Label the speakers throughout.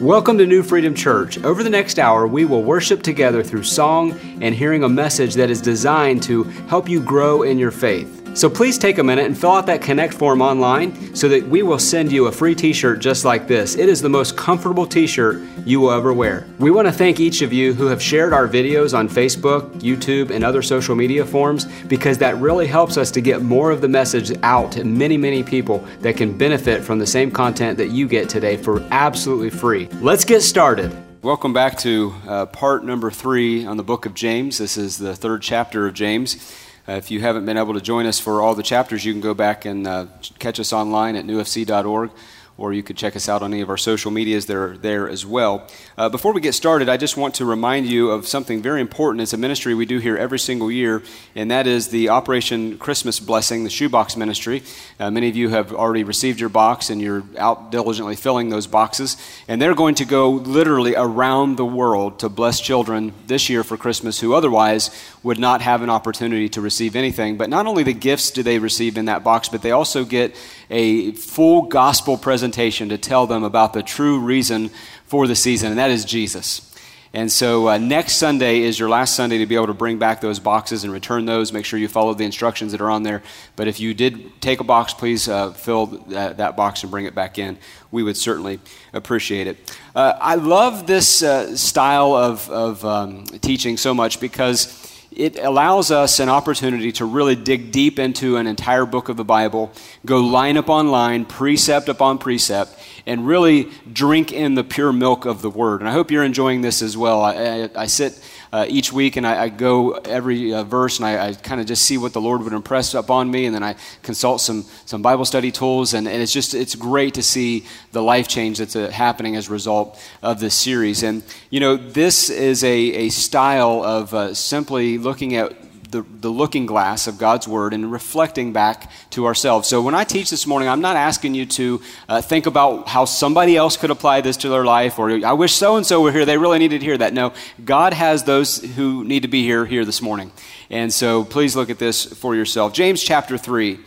Speaker 1: Welcome to New Freedom Church. Over the next hour, we will worship together through song and hearing a message that is designed to help you grow in your faith. So please take a minute and fill out that Connect form online so that we will send you a free t shirt just like this. It is the most comfortable t shirt you will ever wear. We want to thank each of you who have shared our videos on Facebook, YouTube, and other social media forms because that really helps us to get more of the message out to many, many people that can benefit from the same content that you get today for absolutely free. Let's get started. Welcome back to uh, part number three on the book of James. This is the third chapter of James. Uh, if you haven't been able to join us for all the chapters, you can go back and uh, catch us online at newfc.org or you could check us out on any of our social medias that are there as well. Uh, before we get started, I just want to remind you of something very important. It's a ministry we do here every single year, and that is the Operation Christmas Blessing, the Shoebox Ministry. Uh, many of you have already received your box, and you're out diligently filling those boxes. And they're going to go literally around the world to bless children this year for Christmas who otherwise would not have an opportunity to receive anything. But not only the gifts do they receive in that box, but they also get a full gospel presentation to tell them about the true reason for the season, and that is Jesus. And so uh, next Sunday is your last Sunday to be able to bring back those boxes and return those. Make sure you follow the instructions that are on there. But if you did take a box, please uh, fill that, that, box and bring it back in. We would certainly appreciate it. Uh, I love this uh, style of, of um, teaching so much because it allows us an opportunity to really dig deep into an entire book of the Bible, go line upon line, precept upon precept, and really drink in the pure milk of the Word. And I hope you're enjoying this as well. I, I, I sit uh, each week, and I, I go every uh, verse, and I, I kind of just see what the Lord would impress upon me, and then I consult some some Bible study tools, and, and it's just it's great to see the life change that's uh, happening as a result of this series. And you know, this is a a style of uh, simply looking at the, the looking glass of God's Word and reflecting back to ourselves. So when I teach this morning, I'm not asking you to uh, think about how somebody else could apply this to their life or I wish so and so were here. They really needed to hear that. No, God has those who need to be here here this morning. And so please look at this for yourself. James chapter 3.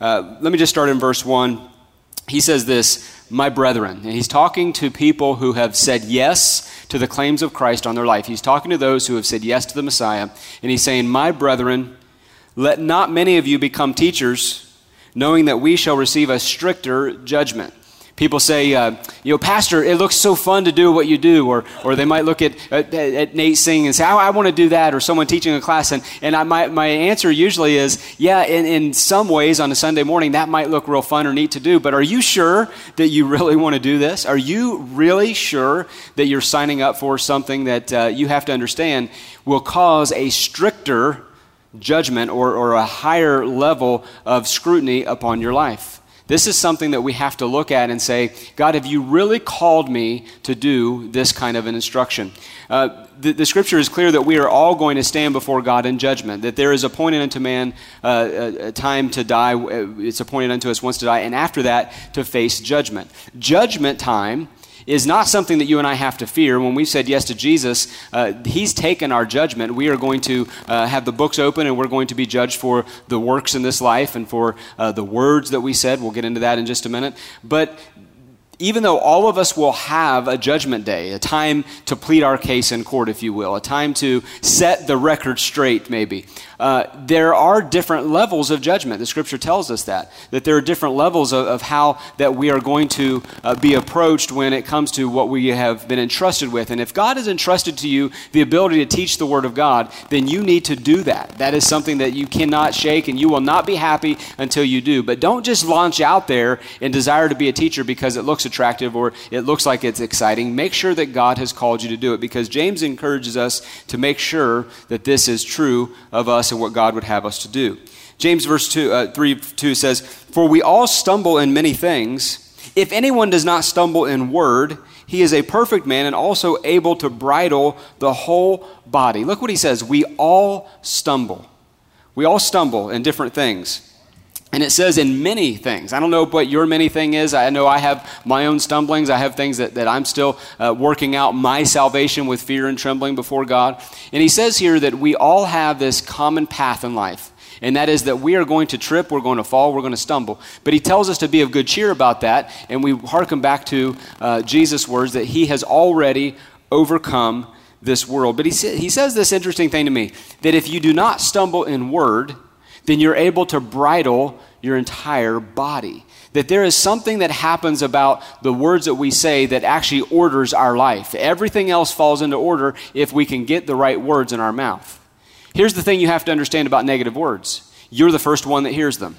Speaker 1: Uh, let me just start in verse 1. He says this, my brethren. And he's talking to people who have said yes to the claims of Christ on their life. He's talking to those who have said yes to the Messiah. And he's saying, My brethren, let not many of you become teachers, knowing that we shall receive a stricter judgment. People say, uh, you know, Pastor, it looks so fun to do what you do. Or, or they might look at, at, at Nate singing and say, I, I want to do that. Or someone teaching a class. And, and I, my, my answer usually is, yeah, in, in some ways on a Sunday morning, that might look real fun or neat to do. But are you sure that you really want to do this? Are you really sure that you're signing up for something that uh, you have to understand will cause a stricter judgment or, or a higher level of scrutiny upon your life? This is something that we have to look at and say, God, have you really called me to do this kind of an instruction? Uh, the, the, scripture is clear that we are all going to stand before God in judgment, that there is appointed unto man uh, a, a, time to die. Uh, it's appointed unto us once to die, and after that, to face judgment. Judgment time is not something that you and I have to fear. When we said yes to Jesus, uh, He's taken our judgment. We are going to uh, have the books open and we're going to be judged for the works in this life and for uh, the words that we said. We'll get into that in just a minute. But even though all of us will have a judgment day, a time to plead our case in court, if you will, a time to set the record straight, maybe, uh, there are different levels of judgment. The scripture tells us that, that there are different levels of, of how that we are going to uh, be approached when it comes to what we have been entrusted with. And if God has entrusted to you the ability to teach the Word of God, then you need to do that. That is something that you cannot shake, and you will not be happy until you do. But don't just launch out there and desire to be a teacher because it looks attractive or it looks like it's exciting. Make sure that God has called you to do it because James encourages us to make sure that this is true of us us and what God would have us to do. James verse 2, uh, 3 2 says, For we all stumble in many things. If anyone does not stumble in word, he is a perfect man and also able to bridle the whole body. Look what he says. We all stumble. We all stumble in different things. And it says in many things. I don't know what your many thing is. I know I have my own stumblings. I have things that, that I'm still uh, working out my salvation with fear and trembling before God. And he says here that we all have this common path in life. and that is that we are going to trip, we're going to fall, we're going to stumble. But he tells us to be of good cheer about that, and we hearken back to uh, Jesus' words that he has already overcome this world. But he, sa- he says this interesting thing to me that if you do not stumble in word, then you're able to bridle your entire body. That there is something that happens about the words that we say that actually orders our life. Everything else falls into order if we can get the right words in our mouth. Here's the thing you have to understand about negative words you're the first one that hears them.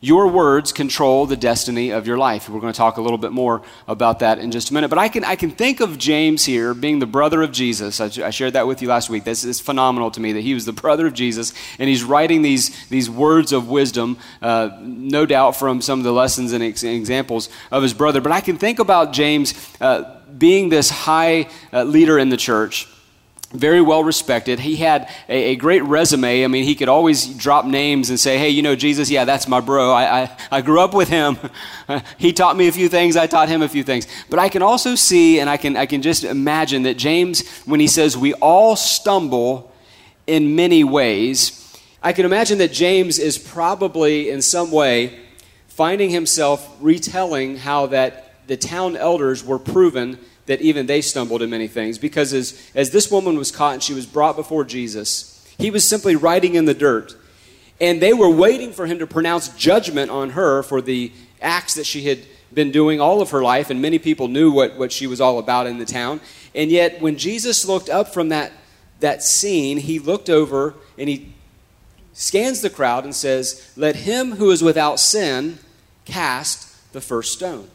Speaker 1: Your words control the destiny of your life. We're going to talk a little bit more about that in just a minute. But I can, I can think of James here being the brother of Jesus. I, I shared that with you last week. This is phenomenal to me that he was the brother of Jesus, and he's writing these, these words of wisdom, uh, no doubt from some of the lessons and ex- examples of his brother. But I can think about James uh, being this high uh, leader in the church very well respected. He had a, a, great resume. I mean, he could always drop names and say, hey, you know, Jesus, yeah, that's my bro. I, I, I grew up with him. he taught me a few things, I taught him a few things. But I can also see, and I can, I can just imagine that James, when he says, we all stumble in many ways, I can imagine that James is probably in some way finding himself retelling how that the town elders were proven that even they stumbled in many things. Because as, as this woman was caught and she was brought before Jesus, he was simply writing in the dirt. And they were waiting for him to pronounce judgment on her for the acts that she had been doing all of her life, and many people knew what, what she was all about in the town. And yet, when Jesus looked up from that, that scene, he looked over and he scans the crowd and says, Let him who is without sin cast the first stone.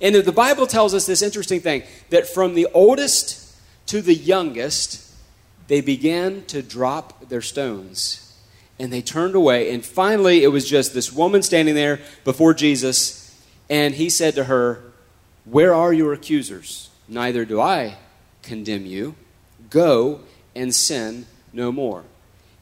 Speaker 1: And the Bible tells us this interesting thing that from the oldest to the youngest, they began to drop their stones. And they turned away. And finally, it was just this woman standing there before Jesus. And he said to her, Where are your accusers? Neither do I condemn you. Go and sin no more.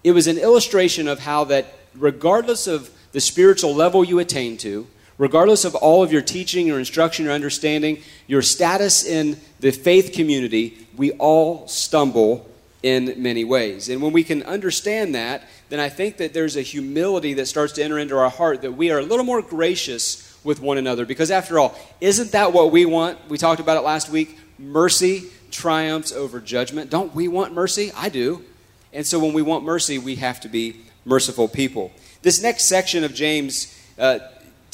Speaker 1: It was an illustration of how that, regardless of the spiritual level you attain to, regardless of all of your teaching, your instruction, your understanding, your status in the faith community, we all stumble in many ways. And when we can understand that, then I think that there's a humility that starts to enter into our heart that we are a little more gracious with one another. Because after all, isn't that what we want? We talked about it last week. Mercy triumphs over judgment. Don't we want mercy? I do. And so when we want mercy, we have to be merciful people. This next section of James uh,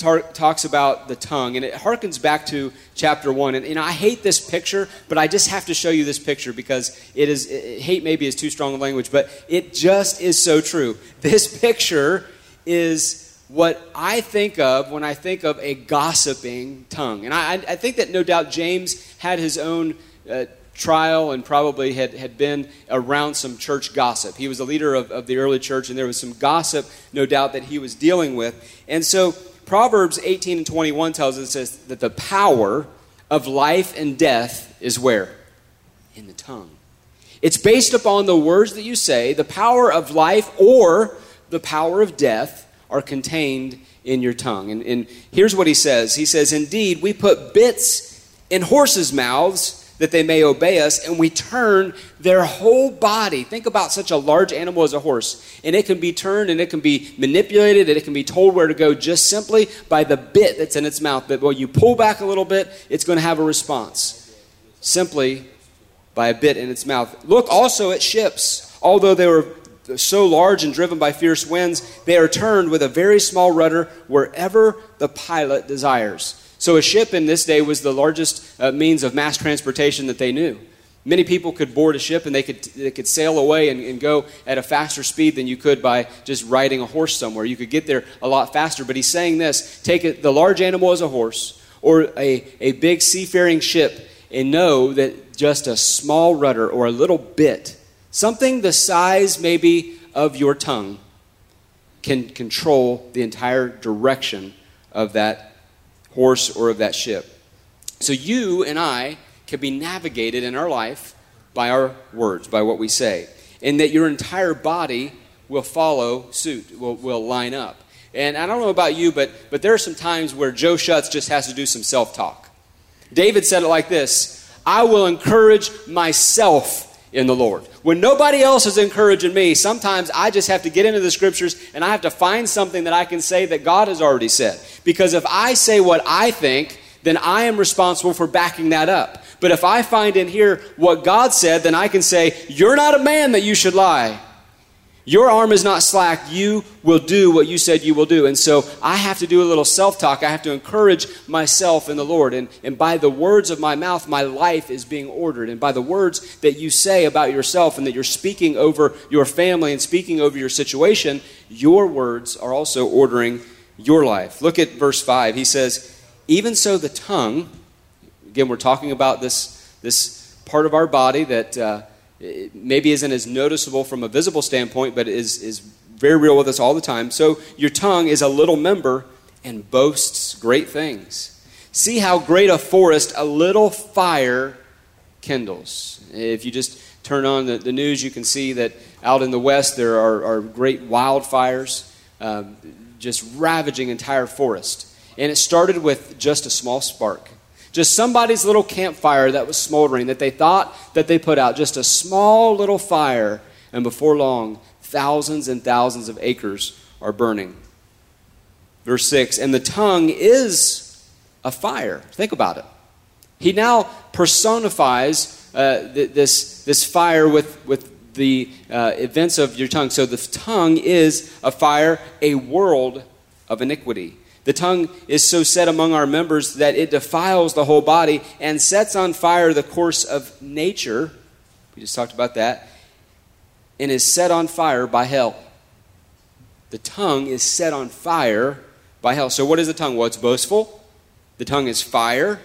Speaker 1: tar- talks about the tongue, and it harkens back to chapter one. And, and, I hate this picture, but I just have to show you this picture because it is it, hate maybe is too strong a language, but it just is so true. This picture is what I think of when I think of a gossiping tongue, and I, I think that no doubt James had his own. Uh, trial and probably had, had been around some church gossip. He was a leader of, of the early church, and there was some gossip, no doubt, that he was dealing with. And so Proverbs 18 and 21 tells us that the power of life and death is where? In the tongue. It's based upon the words that you say. The power of life or the power of death are contained in your tongue. And, and here's what he says He says, Indeed, we put bits in horses' mouths that they may obey us, and we turn their whole body. Think about such a large animal as a horse, and it can be turned and it can be manipulated and it can be told where to go just simply by the bit that's in its mouth. But when you pull back a little bit, it's going to have a response simply by a bit in its mouth. Look also at ships. Although they were so large and driven by fierce winds, they are turned with a very small rudder wherever the pilot desires. So a ship in this day was the largest uh, means of mass transportation that they knew. Many people could board a ship and they could, they could sail away and, and, go at a faster speed than you could by just riding a horse somewhere. You could get there a lot faster. But he's saying this take it, the large animal as a horse or a, a big seafaring ship and know that just a small rudder or a little bit, something the size maybe of your tongue, can control the entire direction of that horse or of that ship. So you and I can be navigated in our life by our words, by what we say, and that your entire body will follow suit, will, will line up. And I don't know about you, but, but there are some times where Joe Schutz just has to do some self talk. David said it like this I will encourage myself in the Lord. When nobody else is encouraging me, sometimes I just have to get into the scriptures and I have to find something that I can say that God has already said. Because if I say what I think, then I am responsible for backing that up. But if I find in here what God said, then I can say, You're not a man that you should lie. Your arm is not slack. You will do what you said you will do. And so I have to do a little self talk. I have to encourage myself in the Lord. And, and by the words of my mouth, my life is being ordered. And by the words that you say about yourself and that you're speaking over your family and speaking over your situation, your words are also ordering your life. Look at verse 5. He says, Even so, the tongue, again, we're talking about this, this part of our body that. Uh, maybe isn't as noticeable from a visible standpoint, but is, is very real with us all the time. So your tongue is a little member and boasts great things. See how great a forest a little fire kindles. If you just turn on the, the news, you can see that out in the west there are, are great wildfires um, just ravaging entire forest. And it started with just a small spark. Just somebody's little campfire that was smoldering that they thought that they put out. Just a small little fire. And before long, thousands and thousands of acres are burning. Verse 6 And the tongue is a fire. Think about it. He now personifies uh, this, this fire with, with the uh, events of your tongue. So the tongue is a fire, a world of iniquity. The tongue is so set among our members that it defiles the whole body and sets on fire the course of nature. We just talked about that. And is set on fire by hell. The tongue is set on fire by hell. So, what is the tongue? Well, it's boastful. The tongue is fire.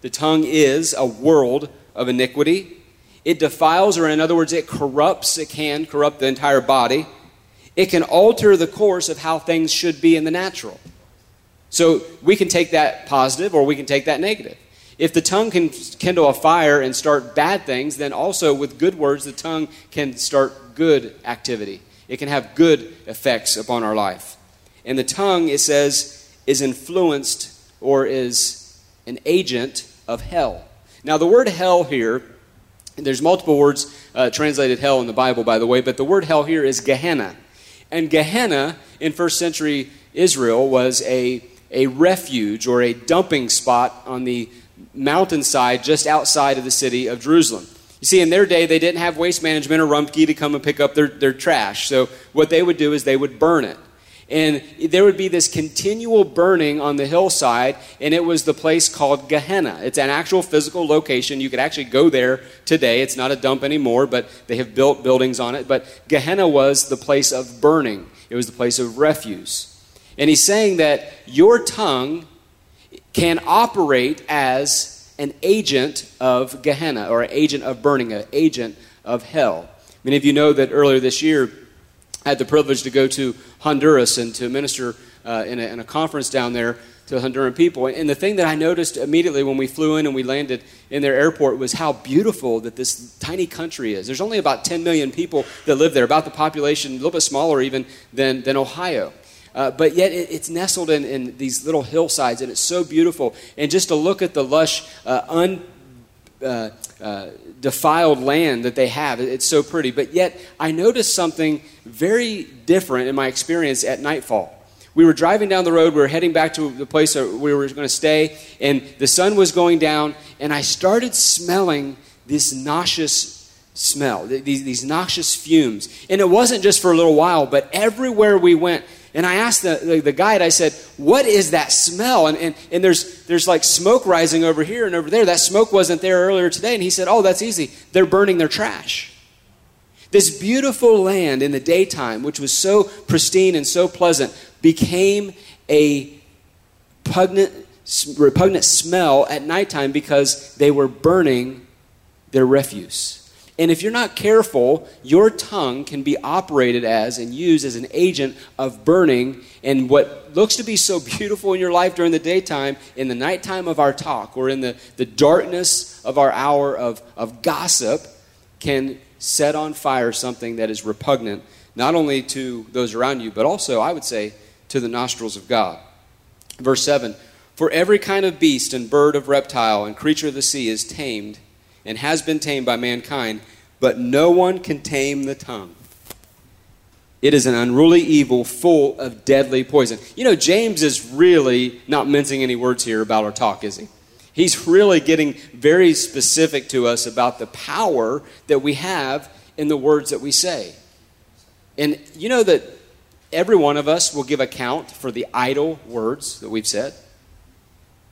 Speaker 1: The tongue is a world of iniquity. It defiles, or in other words, it corrupts. It can corrupt the entire body. It can alter the course of how things should be in the natural. So we can take that positive or we can take that negative. If the tongue can kindle a fire and start bad things, then also with good words, the tongue can start good activity. It can have good effects upon our life. And the tongue, it says, is influenced or is an agent of hell. Now, the word hell here, there's multiple words uh, translated hell in the Bible, by the way, but the word hell here is Gehenna. And Gehenna in first century Israel was a a refuge or a dumping spot on the mountainside just outside of the city of Jerusalem. You see, in their day, they didn't have waste management or Rumpke to come and pick up their, their trash. So, what they would do is they would burn it. And there would be this continual burning on the hillside, and it was the place called Gehenna. It's an actual physical location. You could actually go there today. It's not a dump anymore, but they have built buildings on it. But Gehenna was the place of burning, it was the place of refuse. And he's saying that your tongue can operate as an agent of Gehenna or an agent of burning, an agent of hell. Many of you know that earlier this year, I had the privilege to go to Honduras and to minister uh, in, a, in, a, conference down there to Honduran people. And the thing that I noticed immediately when we flew in and we landed in their airport was how beautiful that this tiny country is. There's only about 10 million people that live there, about the population, a little bit smaller even than, than Ohio. Uh, but yet it, it's nestled in, in, these little hillsides, and it's so beautiful. And just to look at the lush, uh, un, uh, uh, defiled land that they have, it's so pretty. But yet, I noticed something very different in my experience at nightfall. We were driving down the road, we were heading back to the place where we were going to stay, and the sun was going down, and I started smelling this nauseous smell, these, these noxious fumes. And it wasn't just for a little while, but everywhere we went, and I asked the, the, the, guide, I said, What is that smell? And, and, and there's, there's like smoke rising over here and over there. That smoke wasn't there earlier today. And he said, Oh, that's easy. They're burning their trash. This beautiful land in the daytime, which was so pristine and so pleasant, became a repugnant, repugnant smell at nighttime because they were burning their refuse. And if you're not careful, your tongue can be operated as and used as an agent of burning. And what looks to be so beautiful in your life during the daytime, in the nighttime of our talk, or in the, the darkness of our hour of, of gossip, can set on fire something that is repugnant, not only to those around you, but also, I would say, to the nostrils of God. Verse 7 For every kind of beast and bird of reptile and creature of the sea is tamed and has been tamed by mankind, but no one can tame the tongue. It is an unruly evil full of deadly poison. You know, James is really not mincing any words here about our talk, is he? He's really getting very specific to us about the power that we have in the words that we say. And you know that every one of us will give account for the idle words that we've said.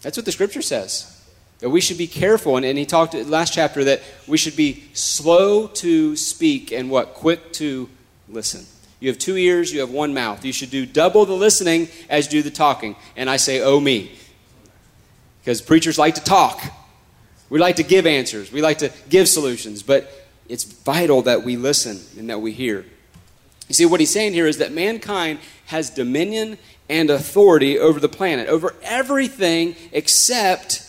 Speaker 1: That's what the scripture says. That we should be careful. And, and he talked last chapter that we should be slow to speak and what? Quick to listen. You have two ears, you have one mouth. You should do double the listening as you do the talking. And I say, oh me. Because preachers like to talk. We like to give answers. We like to give solutions. But it's vital that we listen and that we hear. You see, what he's saying here is that mankind has dominion and authority over the planet, over everything except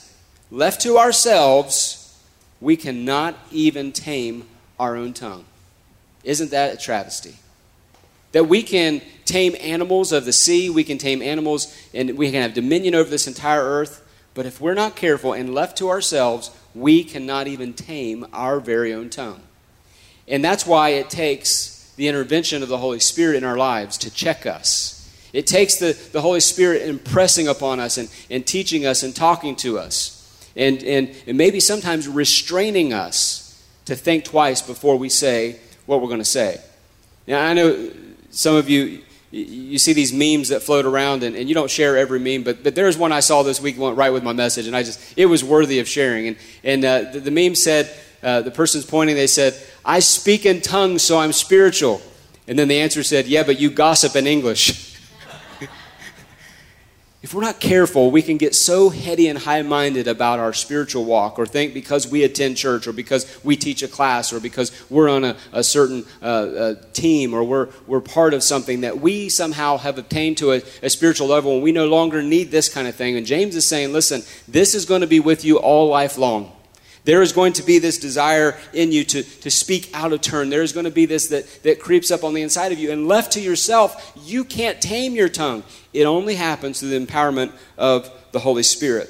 Speaker 1: left to ourselves, we cannot even tame our own tongue. Isn't that a travesty? That we can tame animals of the sea, we can tame animals, and we can have dominion over this entire earth. But if we're not careful and left to ourselves, we cannot even tame our very own tongue. And that's why it takes the intervention of the Holy Spirit in our lives to check us. It takes the, the Holy Spirit impressing upon us and, and teaching us and talking to us. And, and, and maybe sometimes restraining us to think twice before we say what we're going to say. Now, I know some of you, you see these memes that float around, and, and you don't share every meme, but, but there's one I saw this week went right with my message, and I just, it was worthy of sharing. And, and uh, the, the meme said, uh, the person's pointing, they said, I speak in tongues, so I'm spiritual. And then the answer said, Yeah, but you gossip in English. if we're not careful, we can get so heady and high minded about our spiritual walk, or think because we attend church, or because we teach a class, or because we're on a, a certain uh, uh, team, or we're, we're part of something, that we somehow have obtained to a, a spiritual level and we no longer need this kind of thing. And James is saying, Listen, this is going to be with you all life long. There is going to be this desire in you to, to speak out of turn. There is going to be this that, that creeps up on the inside of you. And left to yourself, you can't tame your tongue. It only happens through the empowerment of the Holy Spirit.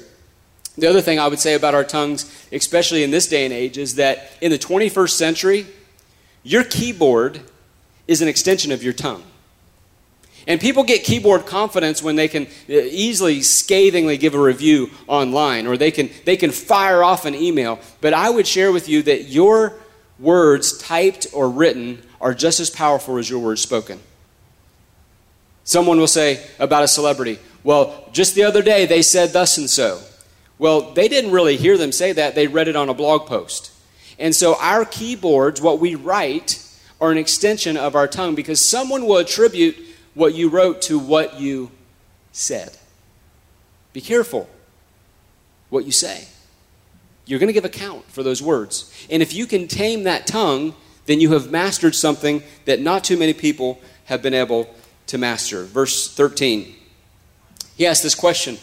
Speaker 1: The other thing I would say about our tongues, especially in this day and age, is that in the 21st century, your keyboard is an extension of your tongue. And people get keyboard confidence when they can uh, easily, scathingly give a review online or they can, they can fire off an email. But I would share with you that your words, typed or written, are just as powerful as your words spoken. Someone will say about a celebrity, well, just the other day they said thus and so. Well, they didn't really hear them say that, they read it on a blog post. And so our keyboards, what we write, are an extension of our tongue because someone will attribute what you wrote to what you said. Be careful what you say. You're going to give account for those words. And if you can tame that tongue, then you have mastered something that not too many people have been able to master. Verse 13. He asks this question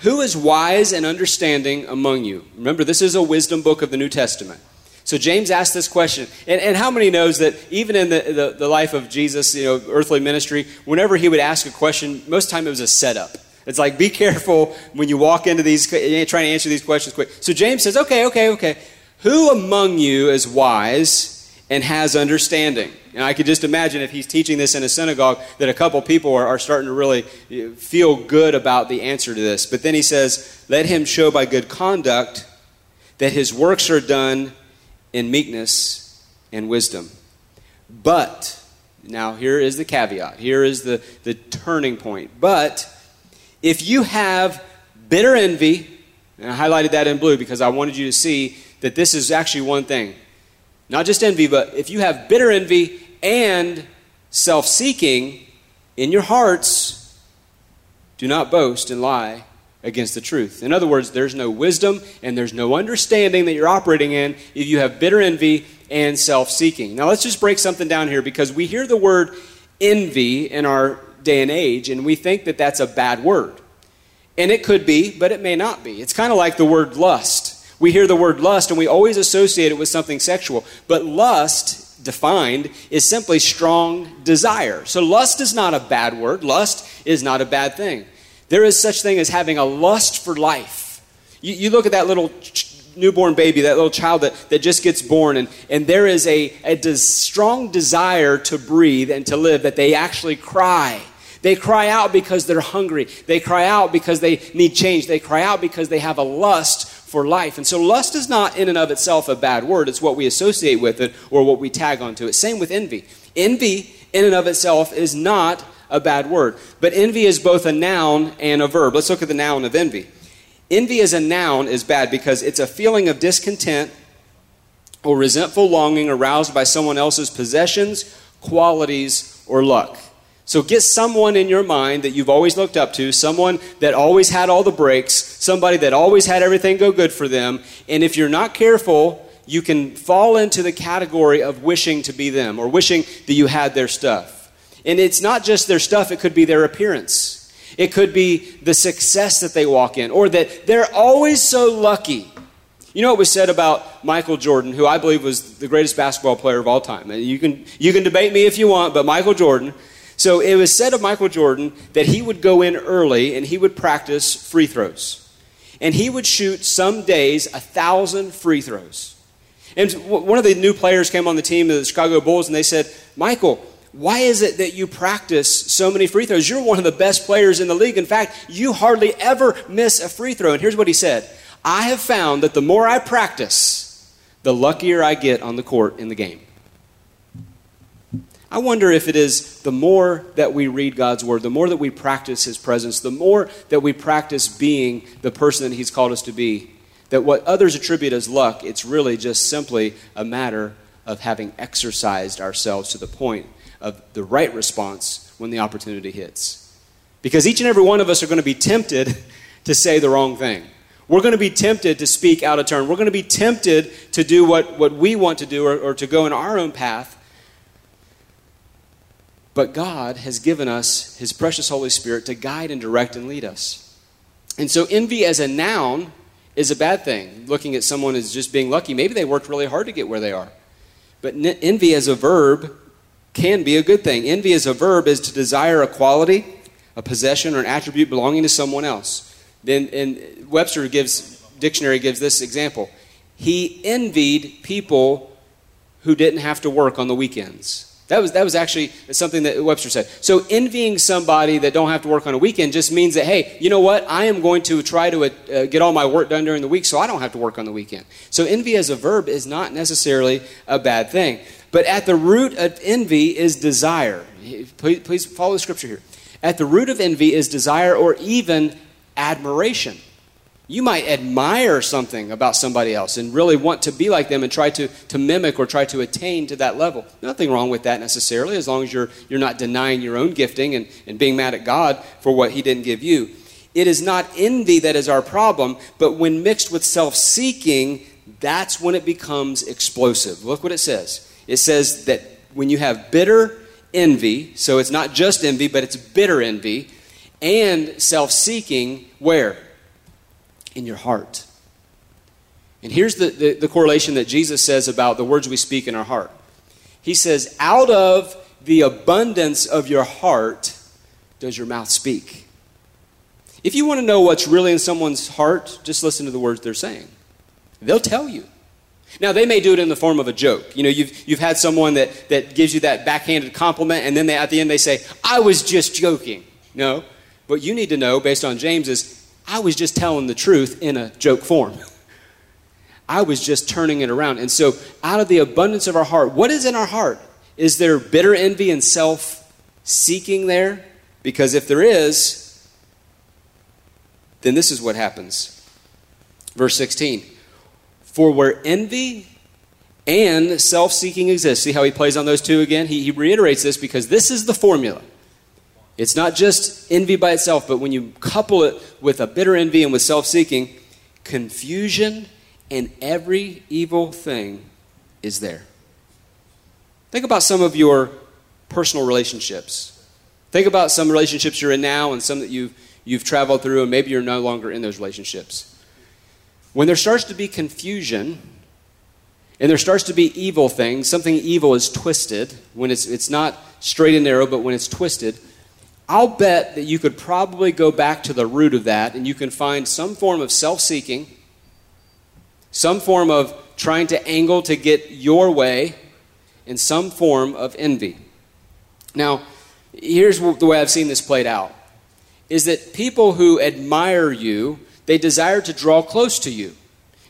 Speaker 1: Who is wise and understanding among you? Remember, this is a wisdom book of the New Testament. So James asked this question. And, and how many knows that even in the, the, the, life of Jesus, you know, earthly ministry, whenever he would ask a question, most time it was a setup. It's like, be careful when you walk into these, trying to answer these questions quick. So James says, okay, okay, okay. Who among you is wise and has understanding? And I could just imagine if he's teaching this in a synagogue that a couple people are, are starting to really feel good about the answer to this. But then he says, let him show by good conduct that his works are done in meekness and wisdom. But, now here is the caveat, here is the, the turning point. But if you have bitter envy, and I highlighted that in blue because I wanted you to see that this is actually one thing. Not just envy, but if you have bitter envy and self seeking in your hearts, do not boast and lie against the truth. In other words, there's no wisdom and there's no understanding that you're operating in if you have bitter envy and self seeking. Now, let's just break something down here because we hear the word envy in our day and age and we think that that's a bad word. And it could be, but it may not be. It's kind of like the word lust. We hear the word lust and we always associate it with something sexual. But lust, defined, is simply strong desire. So lust is not a bad word, lust is not a bad thing. There is such thing as having a lust for life. You, you look at that little newborn baby, that little child that, that just gets born, and, and there is a, a des- strong desire to breathe and to live that they actually cry. They cry out because they're hungry. They cry out because they need change. They cry out because they have a lust for life. And so lust is not in and of itself a bad word. It's what we associate with it or what we tag onto it. Same with envy. Envy in and of itself is not a bad word. But envy is both a noun and a verb. Let's look at the noun of envy. Envy as a noun is bad because it's a feeling of discontent or resentful longing aroused by someone else's possessions, qualities, or luck. So get someone in your mind that you've always looked up to, someone that always had all the breaks, somebody that always had everything go good for them. And if you're not careful, you can fall into the category of wishing to be them or wishing that you had their stuff. And it's not just their stuff, it could be their appearance. It could be the success that they walk in, or that they're always so lucky. You know what was said about Michael Jordan, who I believe was the greatest basketball player of all time. And you can, you can debate me if you want, but Michael Jordan. So it was said of Michael Jordan that he would go in early and he would practice free throws. And he would shoot some days a thousand free throws. And one of the new players came on the team of the Chicago Bulls and they said, Michael, why is it that you practice so many free throws? You're one of the best players in the league. In fact, you hardly ever miss a free throw. And here's what he said I have found that the more I practice, the luckier I get on the court in the game. I wonder if it is the more that we read God's word, the more that we practice his presence, the more that we practice being the person that he's called us to be, that what others attribute as luck, it's really just simply a matter of having exercised ourselves to the point of the right response when the opportunity hits. Because each and every one of us are going to be tempted to say the wrong thing. We're going to be tempted to speak out of turn. We're going to be tempted to do what, what we want to do or, or to go in our own path. But God has given us His precious Holy Spirit to guide and direct and lead us. And so, envy as a noun is a bad thing. Looking at someone as just being lucky, maybe they worked really hard to get where they are. But envy as a verb can be a good thing. Envy as a verb is to desire a quality, a possession, or an attribute belonging to someone else. Then and Webster gives dictionary gives this example. He envied people who didn't have to work on the weekends. That was, that was actually something that Webster said. So, envying somebody that don't have to work on a weekend just means that, hey, you know what? I am going to try to uh, get all my work done during the week so I don't have to work on the weekend. So, envy as a verb is not necessarily a bad thing. But at the root of envy is desire. Please, please follow the scripture here. At the root of envy is desire or even admiration. You might admire something about somebody else and really want to be like them and try to, to mimic or try to attain to that level. Nothing wrong with that necessarily, as long as you're, you're not denying your own gifting and, and being mad at God for what He didn't give you. It is not envy that is our problem, but when mixed with self seeking, that's when it becomes explosive. Look what it says it says that when you have bitter envy, so it's not just envy, but it's bitter envy, and self seeking, where? In your heart. And here's the, the, the, correlation that Jesus says about the words we speak in our heart. He says, Out of the abundance of your heart does your mouth speak. If you want to know what's really in someone's heart, just listen to the words they're saying. They'll tell you. Now, they may do it in the form of a joke. You know, you've, you've had someone that, that gives you that backhanded compliment, and then they, at the end they say, I was just joking. No. What you need to know, based on James, is I was just telling the truth in a joke form. I was just turning it around. And so, out of the abundance of our heart, what is in our heart? Is there bitter envy and self seeking there? Because if there is, then this is what happens. Verse 16 for where envy and self seeking exist, see how he plays on those two again? He, he reiterates this because this is the formula. It's not just envy by itself, but when you couple it with a bitter envy and with self seeking, confusion and every evil thing is there. Think about some of your personal relationships. Think about some relationships you're in now and some that you've, you've traveled through, and maybe you're no longer in those relationships. When there starts to be confusion and there starts to be evil things, something evil is twisted, when it's, it's not straight and narrow, but when it's twisted, I'll bet that you could probably go back to the root of that and you can find some form of self seeking, some form of trying to angle to get your way, and some form of envy. Now, here's the way I've seen this played out is that people who admire you, they desire to draw close to you.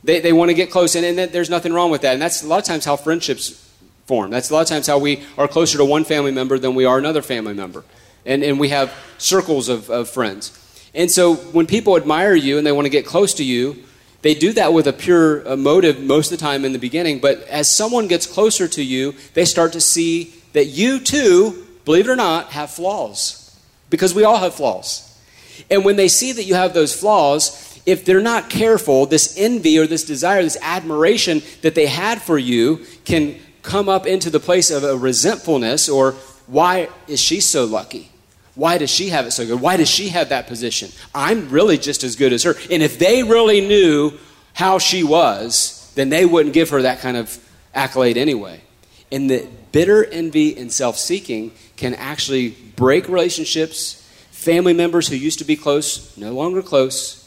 Speaker 1: They, they want to get close, and, and there's nothing wrong with that. And that's a lot of times how friendships form. That's a lot of times how we are closer to one family member than we are another family member. And, and we have circles of, of friends. And so when people admire you and they want to get close to you, they do that with a pure uh, motive most of the time in the beginning. But as someone gets closer to you, they start to see that you too, believe it or not, have flaws. Because we all have flaws. And when they see that you have those flaws, if they're not careful, this envy or this desire, this admiration that they had for you can come up into the place of a resentfulness or why is she so lucky? Why does she have it so good? Why does she have that position? I'm really just as good as her. And if they really knew how she was, then they wouldn't give her that kind of accolade anyway. And the bitter envy and self seeking can actually break relationships, family members who used to be close, no longer close.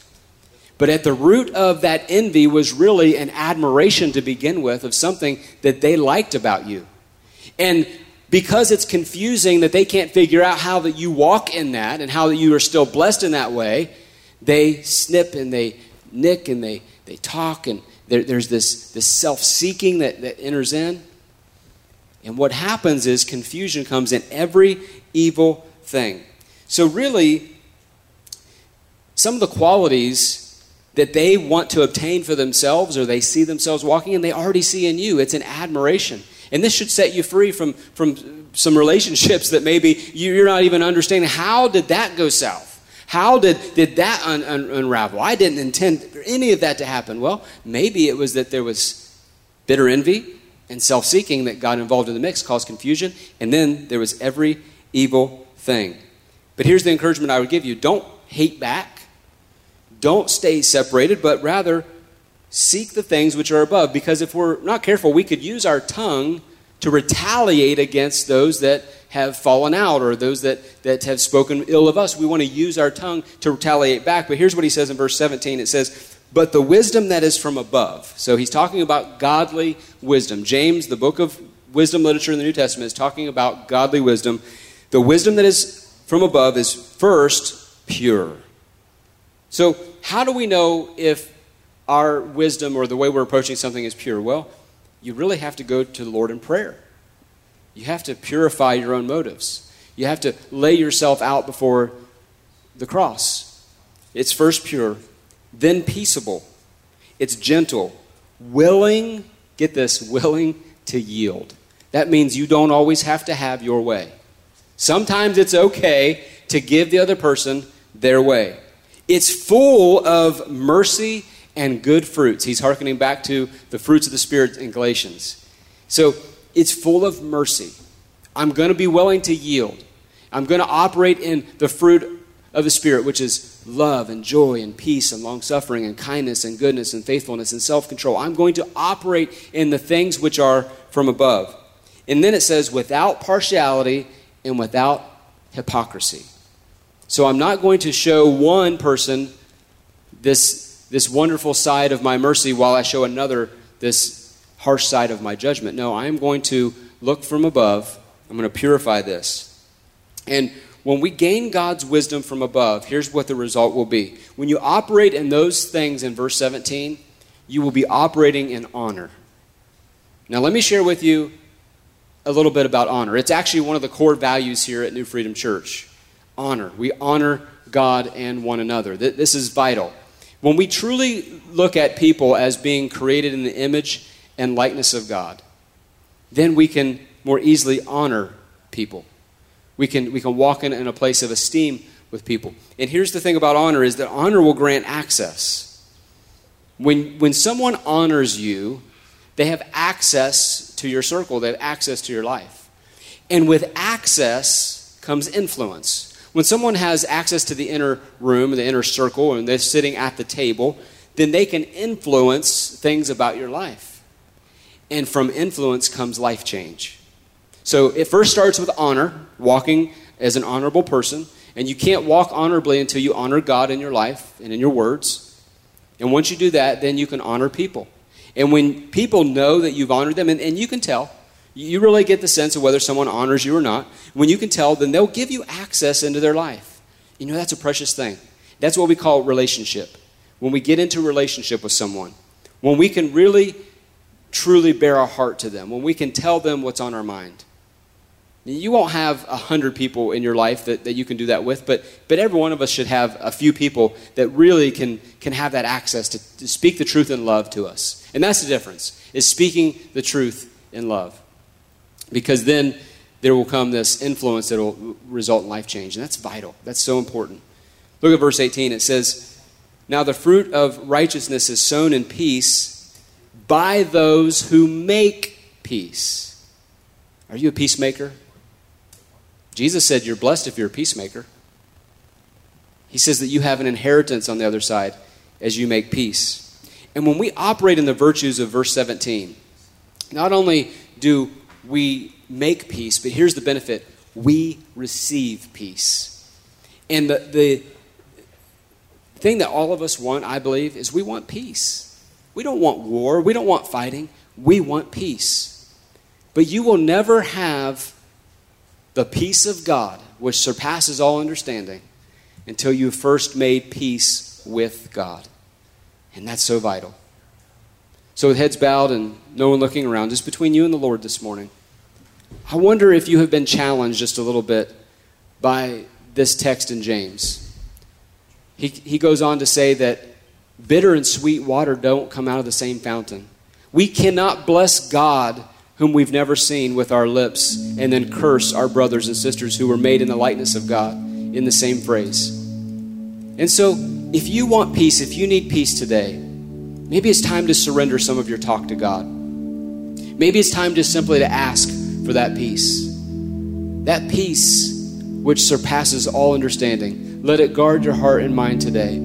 Speaker 1: But at the root of that envy was really an admiration to begin with of something that they liked about you. And because it's confusing that they can't figure out how that you walk in that and how that you are still blessed in that way, they snip and they nick and they, they talk and there, there's this, this self-seeking that, that enters in. And what happens is confusion comes in every evil thing. So really, some of the qualities that they want to obtain for themselves or they see themselves walking in, they already see in you. It's an admiration. And this should set you free from, from some relationships that maybe you're not even understanding. How did that go south? How did, did that un, un, unravel? I didn't intend any of that to happen. Well, maybe it was that there was bitter envy and self seeking that got involved in the mix, caused confusion, and then there was every evil thing. But here's the encouragement I would give you don't hate back, don't stay separated, but rather seek the things which are above. Because if we're not careful, we could use our tongue to retaliate against those that have fallen out or those that, that have spoken ill of us. We want to use our tongue to retaliate back. But here's what he says in verse 17 it says, But the wisdom that is from above. So he's talking about godly wisdom. James, the book of wisdom literature in the New Testament, is talking about godly wisdom. The wisdom that is from above is first pure. So, how do we know if our wisdom or the way we're approaching something is pure? Well, you really have to go to the Lord in prayer. You have to purify your own motives. You have to lay yourself out before the cross. It's first pure, then peaceable. It's gentle, willing, get this, willing to yield. That means you don't always have to have your way. Sometimes it's okay to give the other person their way. It's full of mercy and good fruits. He's hearkening back to the fruits of the Spirit in Galatians. So it's full of mercy. I'm going to be willing to yield. I'm going to operate in the fruit of the Spirit, which is love and joy and peace and long suffering and kindness and goodness and faithfulness and self control. I'm going to operate in the things which are from above. And then it says, without partiality and without hypocrisy. So I'm not going to show one person this this wonderful side of my mercy while I show another this harsh side of my judgment. No, I am going to look from above. I'm going to purify this. And when we gain God's wisdom from above, here's what the result will be. When you operate in those things in verse 17, you will be operating in honor. Now, let me share with you a little bit about honor. It's actually one of the core values here at New Freedom Church honor. We honor God and one another. This is vital. When we truly look at people as being created in the image and likeness of God, then we can more easily honor people. We can, we can walk in, in a place of esteem with people. And here's the thing about honor is that honor will grant access. When, when someone honors you, they have access to your circle, they have access to your life. And with access comes influence. When someone has access to the inner room, the inner circle, and they're sitting at the table, then they can influence things about your life. And from influence comes life change. So it first starts with honor, walking as an honorable person. And you can't walk honorably until you honor God in your life and in your words. And once you do that, then you can honor people. And when people know that you've honored them, and, and you can tell, you really get the sense of whether someone honors you or not. When you can tell, then they'll give you access into their life. You know, that's a precious thing. That's what we call relationship. When we get into relationship with someone, when we can really, truly bear our heart to them, when we can tell them what's on our mind. You won't have a hundred people in your life that, that you can do that with, but, but every one of us should have a few people that really can, can have that access to, to speak the truth in love to us. And that's the difference, is speaking the truth in love. Because then there will come this influence that will result in life change. And that's vital. That's so important. Look at verse 18. It says, Now the fruit of righteousness is sown in peace by those who make peace. Are you a peacemaker? Jesus said you're blessed if you're a peacemaker. He says that you have an inheritance on the other side as you make peace. And when we operate in the virtues of verse 17, not only do we make peace, but here's the benefit we receive peace. And the, the thing that all of us want, I believe, is we want peace. We don't want war, we don't want fighting, we want peace. But you will never have the peace of God, which surpasses all understanding, until you first made peace with God. And that's so vital. So, with heads bowed and no one looking around, just between you and the Lord this morning, I wonder if you have been challenged just a little bit by this text in James. He, he goes on to say that bitter and sweet water don't come out of the same fountain. We cannot bless God whom we've never seen with our lips, and then curse our brothers and sisters who were made in the likeness of God in the same phrase. And so, if you want peace, if you need peace today, maybe it's time to surrender some of your talk to God. Maybe it's time just simply to ask for that peace. That peace which surpasses all understanding. Let it guard your heart and mind today.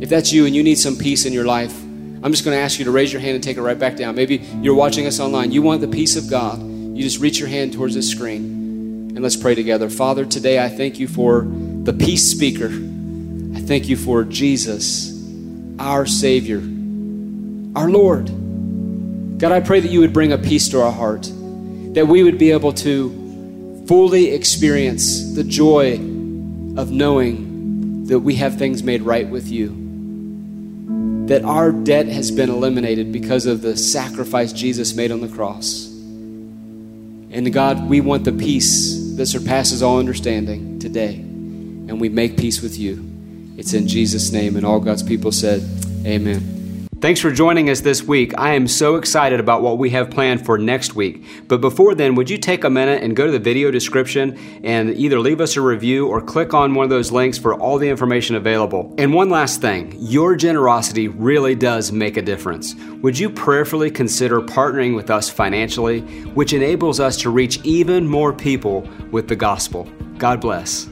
Speaker 1: If that's you and you need some peace in your life, I'm just going to ask you to raise your hand and take it right back down. Maybe you're watching us online. You want the peace of God. You just reach your hand towards the screen and let's pray together. Father, today I thank you for the peace speaker. I thank you for Jesus, our Savior, our Lord. God, I pray that you would bring a peace to our heart, that we would be able to fully experience the joy of knowing that we have things made right with you that our debt has been eliminated because of the sacrifice Jesus made on the cross. And God, we want the peace that surpasses all understanding today. And we make peace with you. It's in Jesus' name. And all God's people said, Amen. Thanks for joining us this week. I am so excited about what we have planned for next week. But before then, would you take a minute and go to the video description and either leave us a review or click on one of those links for all the information available? And one last thing your generosity really does make a difference. Would you prayerfully consider partnering with us financially, which enables us to reach even more people with the gospel? God bless.